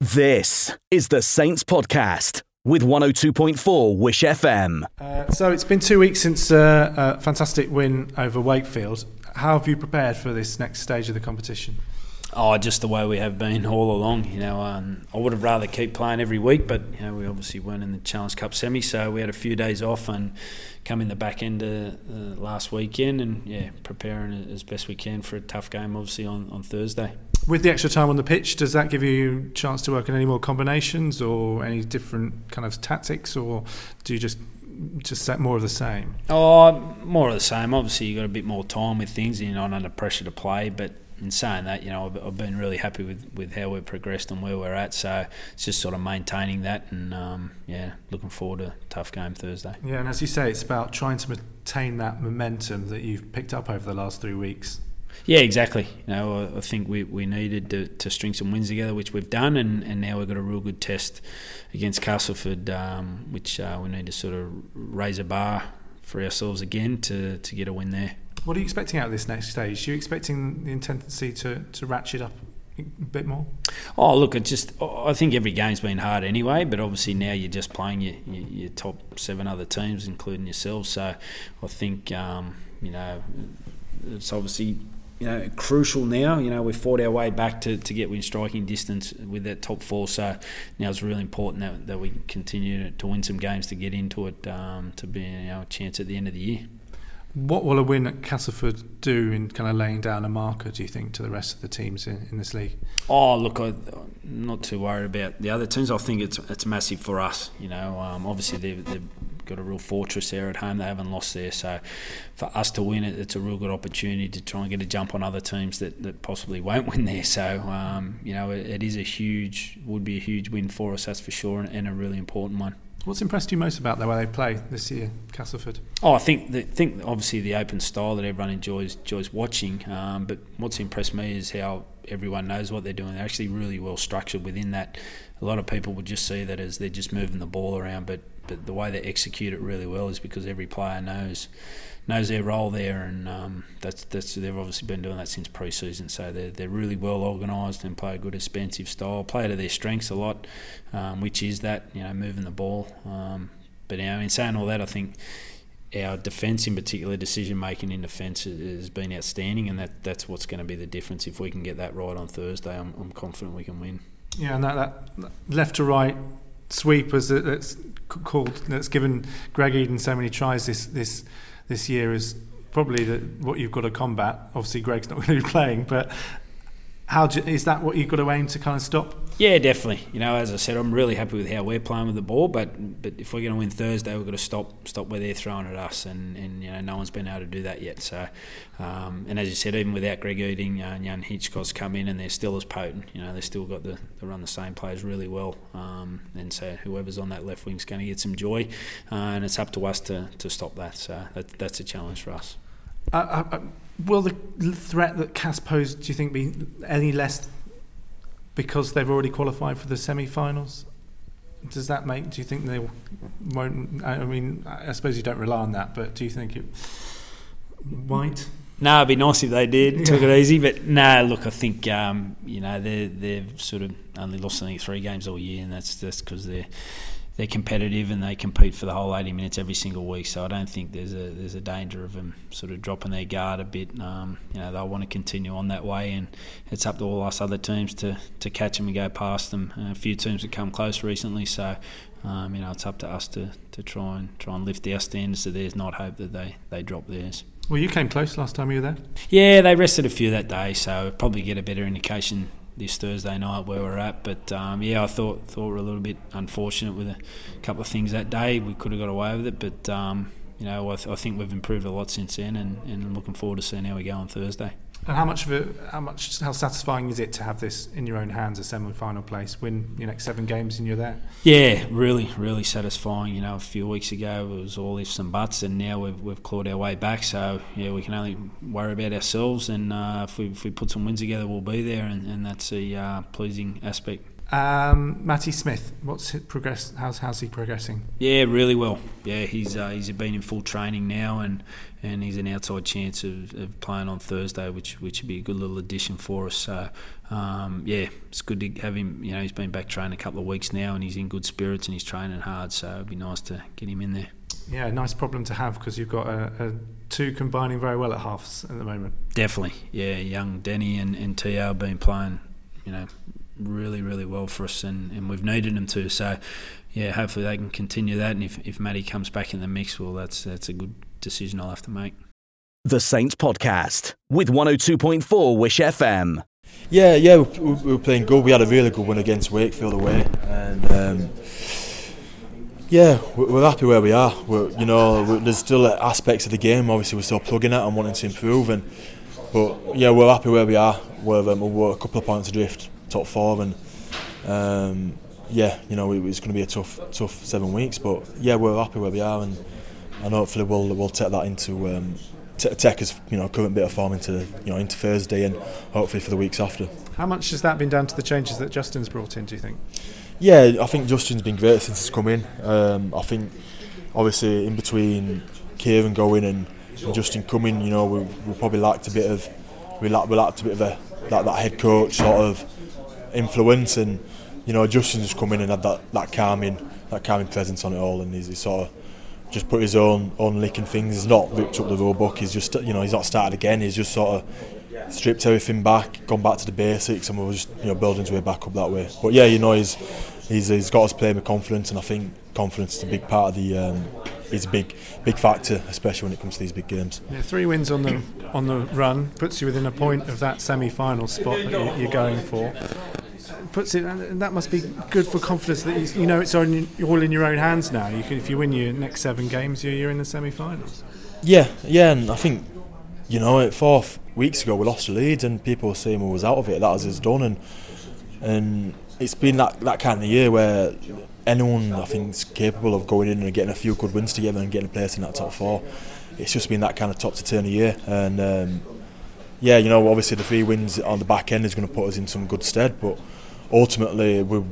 This is the Saints Podcast with 102.4 Wish FM. Uh, so it's been two weeks since uh, a fantastic win over Wakefield. How have you prepared for this next stage of the competition? Oh, just the way we have been all along. You know, um, I would have rather keep playing every week, but you know, we obviously weren't in the Challenge Cup semi, so we had a few days off and come in the back end of uh, last weekend, and yeah, preparing as best we can for a tough game, obviously on, on Thursday. With the extra time on the pitch, does that give you a chance to work on any more combinations or any different kind of tactics, or do you just just set more of the same? Oh, more of the same. Obviously, you got a bit more time with things, and you're not under pressure to play. But in saying that, you know, I've, I've been really happy with, with how we've progressed and where we're at. So it's just sort of maintaining that, and um, yeah, looking forward to a tough game Thursday. Yeah, and as you say, it's about trying to maintain that momentum that you've picked up over the last three weeks. Yeah, exactly. You know, I think we, we needed to, to string some wins together, which we've done, and, and now we've got a real good test against Castleford, um, which uh, we need to sort of raise a bar for ourselves again to, to get a win there. What are you expecting out of this next stage? Are you expecting the intensity to, to ratchet up a bit more? Oh, look, it just I think every game's been hard anyway, but obviously now you're just playing your, your, your top seven other teams, including yourselves. So I think um, you know it's obviously you know, crucial now. You know, we've fought our way back to, to get within striking distance with that top four. So now it's really important that, that we continue to win some games to get into it um, to be you know, a chance at the end of the year. What will a win at Castleford do in kind of laying down a marker, do you think, to the rest of the teams in, in this league? Oh, look, I, am not too worried about the other teams. I think it's it's massive for us. You know, um, obviously they've, they've got a real fortress there at home. They haven't lost there, so for us to win it, it's a real good opportunity to try and get a jump on other teams that, that possibly won't win there. So um, you know, it, it is a huge, would be a huge win for us, that's for sure, and, and a really important one. What's impressed you most about the way they play this year, Castleford? Oh, I think the, think obviously the open style that everyone enjoys enjoys watching. Um, but what's impressed me is how everyone knows what they're doing. They're actually really well structured within that. A lot of people would just see that as they're just moving the ball around, but but the way they execute it really well is because every player knows knows their role there, and um, that's that's they've obviously been doing that since pre-season. So they're they're really well organised and play a good expansive style, play to their strengths a lot, um, which is that you know moving the ball. Um, but you know, in saying all that, I think our defence in particular, decision making in defence has been outstanding, and that, that's what's going to be the difference. If we can get that right on Thursday, I'm, I'm confident we can win. Yeah, and that, that left to right sweep as that's called that's given Greg Eden so many tries this this this year is probably the, what you've got to combat. Obviously, Greg's not going to be playing, but how do, is that what you've got to aim to kind of stop? Yeah, definitely. You know, as I said, I'm really happy with how we're playing with the ball, but but if we're going to win Thursday, we've got to stop stop where they're throwing at us, and, and you know no one's been able to do that yet. So, um, and as you said, even without Greg Eden, uh, Jy Hitchcox come in, and they're still as potent. You know, they've still got the they run the same players really well, um, and so whoever's on that left wing is going to get some joy, uh, and it's up to us to, to stop that. So that, that's a challenge for us. Uh, uh, uh will the threat that Cas posed, do you think, be any less because they've already qualified for the semi-finals? Does that make? Do you think they won't? I mean, I suppose you don't rely on that, but do you think it might? No, it'd be nice if they did. Yeah. Took it easy, but no. Look, I think um, you know they they've sort of only lost I think three games all year, and that's just because they're they're competitive and they compete for the whole 80 minutes every single week. So I don't think there's a there's a danger of them sort of dropping their guard a bit. Um, you know they'll want to continue on that way, and it's up to all us other teams to, to catch them and go past them. Uh, a few teams have come close recently, so um, you know it's up to us to, to try and try and lift our standards so there's not hope that they, they drop theirs. Well, you came close last time you were there. Yeah, they rested a few that day, so probably get a better indication this Thursday night where we're at. But um, yeah, I thought thought we are a little bit unfortunate with a couple of things that day. We could have got away with it, but um, you know I, th- I, think we've improved a lot since then, and, and I'm looking forward to seeing how we go on Thursday. And how much of it, how much, how satisfying is it to have this in your own hands, a semi-final place, win your next seven games, and you're there? Yeah, really, really satisfying. You know, a few weeks ago it was all ifs and buts, and now we've, we've clawed our way back. So yeah, we can only worry about ourselves, and uh, if, we, if we put some wins together, we'll be there, and, and that's a uh, pleasing aspect. Um, Matty Smith, what's his progress? How's how's he progressing? Yeah, really well. Yeah, he's uh, he's been in full training now, and, and he's an outside chance of, of playing on Thursday, which which would be a good little addition for us. So um, yeah, it's good to have him. You know, he's been back training a couple of weeks now, and he's in good spirits and he's training hard. So it'd be nice to get him in there. Yeah, nice problem to have because you've got a, a two combining very well at halves at the moment. Definitely, yeah. Young Denny and and have been playing, you know, really really well for us, and, and we've needed them to. So yeah, hopefully they can continue that. And if if Matty comes back in the mix, well, that's that's a good decision I'll have to make. The Saints Podcast with 102.4 Wish FM. Yeah, yeah, we, we were playing good. We had a really good win against Wakefield away, and um, yeah, we're happy where we are. We're, you know, there's still aspects of the game. Obviously, we're still plugging at and wanting to improve, and but yeah, we're happy where we are. We're, um, we're a couple of points adrift, top four, and um, yeah, you know, it, it's going to be a tough, tough seven weeks. But yeah, we're happy where we are, and and hopefully we'll we'll take that into um, t- take us, you know, current bit of form into you know into Thursday, and hopefully for the weeks after. How much has that been down to the changes that Justin's brought in? Do you think? Yeah, I think Justin's been great since he's come in. Um, I think obviously in between Keiron going and, and Justin coming, you know, we, we probably lacked a bit of we lacked, we lacked a bit of a that, that head coach sort of influence, and you know, Justin's come in and had that, that calming that calming presence on it all, and he's, he's sort of just put his own own licking things. He's not ripped up the rule book. He's just you know he's not started again. He's just sort of stripped everything back, gone back to the basics, and we're just you know building his way back up that way. But yeah, you know he's he's, he's got us playing with confidence, and I think confidence is a big part of the. Um, is a big big factor, especially when it comes to these big games. Yeah, three wins on the on the run puts you within a point of that semi-final spot that you're going for. Puts it, and that must be good for confidence that you, you know it's on, all in your own hands now. You can, if you win your next seven games, you're, you're in the semi-finals. Yeah, yeah, and I think you know, four weeks ago we lost the Leeds, and people were saying we was out of it. That was us done, and and it's been that that kind of year where anyone I think is capable of going in and getting a few good wins together and getting a place in that top four. It's just been that kind of top to turn a year, and um, yeah, you know, obviously the three wins on the back end is going to put us in some good stead, but ultimately we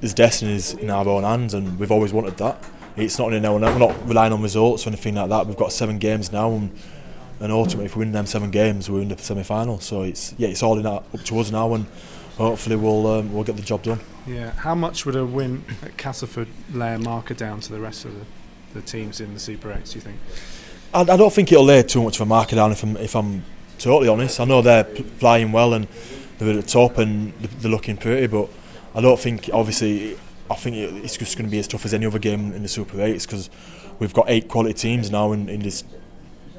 his destiny is in our own hands, and we've always wanted that. It's not in our we're not relying on results or anything like that. We've got seven games now, and, and ultimately, if we win them seven games, we're in the semi-final. So it's yeah, it's all in our, up to us now, and hopefully we'll um, we'll get the job done. Yeah. How much would a win at Castleford lay a marker down to the rest of the, the teams in the Super 8s, do you think? I, I don't think it'll lay too much of a marker down if I'm, if I'm totally honest. I know they're flying well and they're at the top and they're looking pretty, but I don't think, obviously, I think it's just going to be as tough as any other game in the Super 8s because we've got eight quality teams now in, in this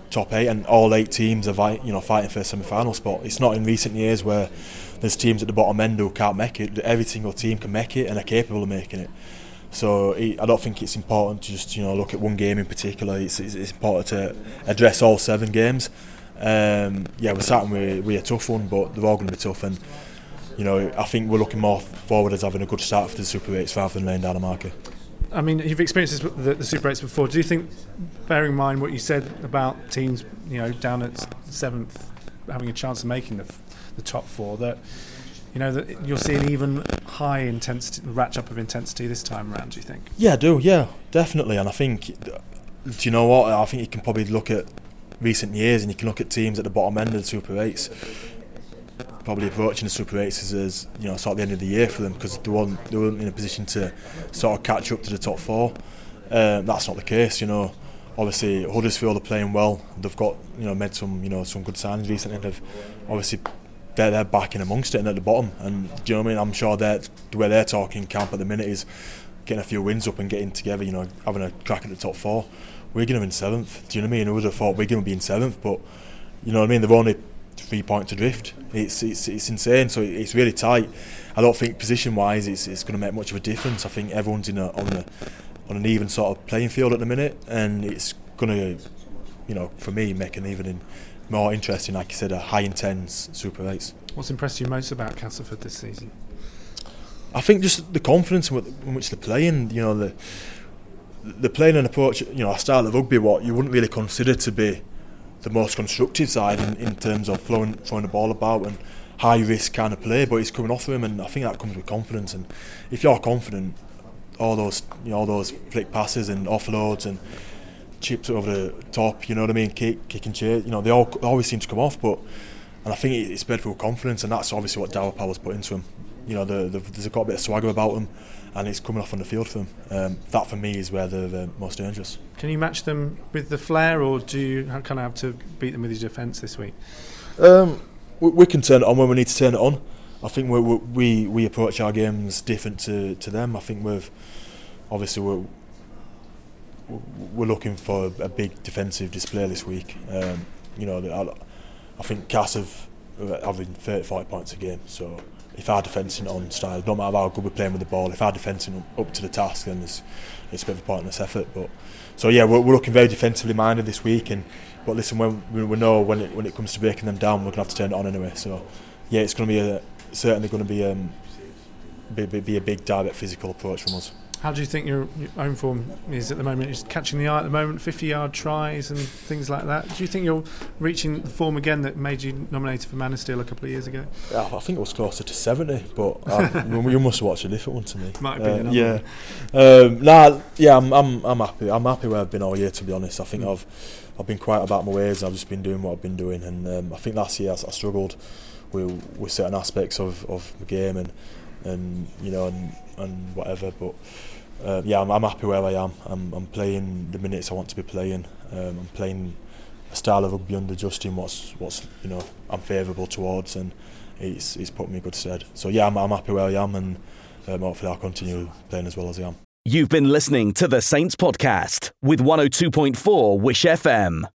top eight and all eight teams are you know, fighting for a semi-final spot. It's not in recent years where there's teams at the bottom end who can't make it. Every single team can make it and are capable of making it. So I don't think it's important to just you know look at one game in particular. It's, it's, it's important to address all seven games. Um, yeah, we're starting with, with a tough one, but they're all going to be tough. And you know, I think we're looking more forward as having a good start for the Super 8s rather than laying down a marker. I mean, you've experienced this, the, the Super 8s before. Do you think, bearing in mind what you said about teams, you know, down at seventh, having a chance of making the the top four that you know that you'll see an even high intensity ratchet up of intensity this time around. Do you think? Yeah, I do. Yeah, definitely. And I think, do you know what? I think you can probably look at recent years and you can look at teams at the bottom end of the Super Eights. Probably approaching the Super Eights as, as you know, sort of the end of the year for them because they weren't they weren't in a position to sort of catch up to the top four. Um, that's not the case, you know obviously Huddersfield are playing well. They've got you know made some you know some good signs recently. They've obviously they're, they're back in amongst it and at the bottom. And do you know what I mean? I'm sure that the way they're talking camp at the minute is getting a few wins up and getting together, you know, having a crack at the top four. Are in seventh. Do you know what I mean? I would have thought would be in seventh, but you know what I mean? They're only three points adrift. It's it's it's insane. So it's really tight. I don't think position wise it's it's going to make much of a difference. I think everyone's in a, on the on an even sort of playing field at the minute, and it's going to, you know, for me make an even more interesting, like you said, a high intense Super 8s. What's impressed you most about Castleford this season? I think just the confidence in which they're playing. You know, the they're playing an approach, you know, a style of rugby what you wouldn't really consider to be the most constructive side in, in terms of throwing throwing the ball about and high risk kind of play, but it's coming off of him, and I think that comes with confidence. And if you're confident, all those you know all those flick passes and offloads and chips over the top, you know what I mean, kick, kick and chase, you know they all always seem to come off, but and I think it's spread through confidence, and that's obviously what Daryl Powell's put into him. You know, the, the, there's got a bit of swagger about them, and it's coming off on the field for them. Um, that for me is where they're the most dangerous. Can you match them with the flair, or do you kind of have to beat them with your defence this week? Um, we, we, can turn it on when we need to turn it on. I think we we we approach our games different to, to them. I think we've obviously we're we're looking for a big defensive display this week. Um, you know, I, I think Cas have having 30, 40 points a game. So if our defending on style, no matter how good we're playing with the ball, if our defending up to the task, then it's, a bit of a pointless effort. But so yeah, we're, we're looking very defensively minded this week, and but listen, when we, we know when it when it comes to breaking them down, we're gonna have to turn it on anyway. So yeah, it's gonna be a certainly to be, um, be, be a big direct physical approach from us. How do you think your, your own form is at the moment? Is catching the eye at the moment, 50 yard tries and things like that. Do you think you're reaching the form again that made you nominated for Man of Steel a couple of years ago? Yeah, I think it was closer to 70, but um, you must have watched a different one to me. Might be. Uh, yeah. Um, nah, yeah, I'm, I'm, I'm happy. I'm happy where I've been all year, to be honest. I think mm. I've, I've been quiet about my ways. I've just been doing what I've been doing, and um, I think last year I, I struggled with, with certain aspects of, of the game and and you know and, and whatever. But uh, yeah, I'm, I'm happy where I am. I'm, I'm playing the minutes I want to be playing. Um, I'm playing a style of rugby under Justin what's what's you know I'm favourable towards and it's it's put me in good stead. So yeah, I'm, I'm happy where I am and um, hopefully I'll continue playing as well as I am. You've been listening to the Saints podcast with 102.4 Wish FM.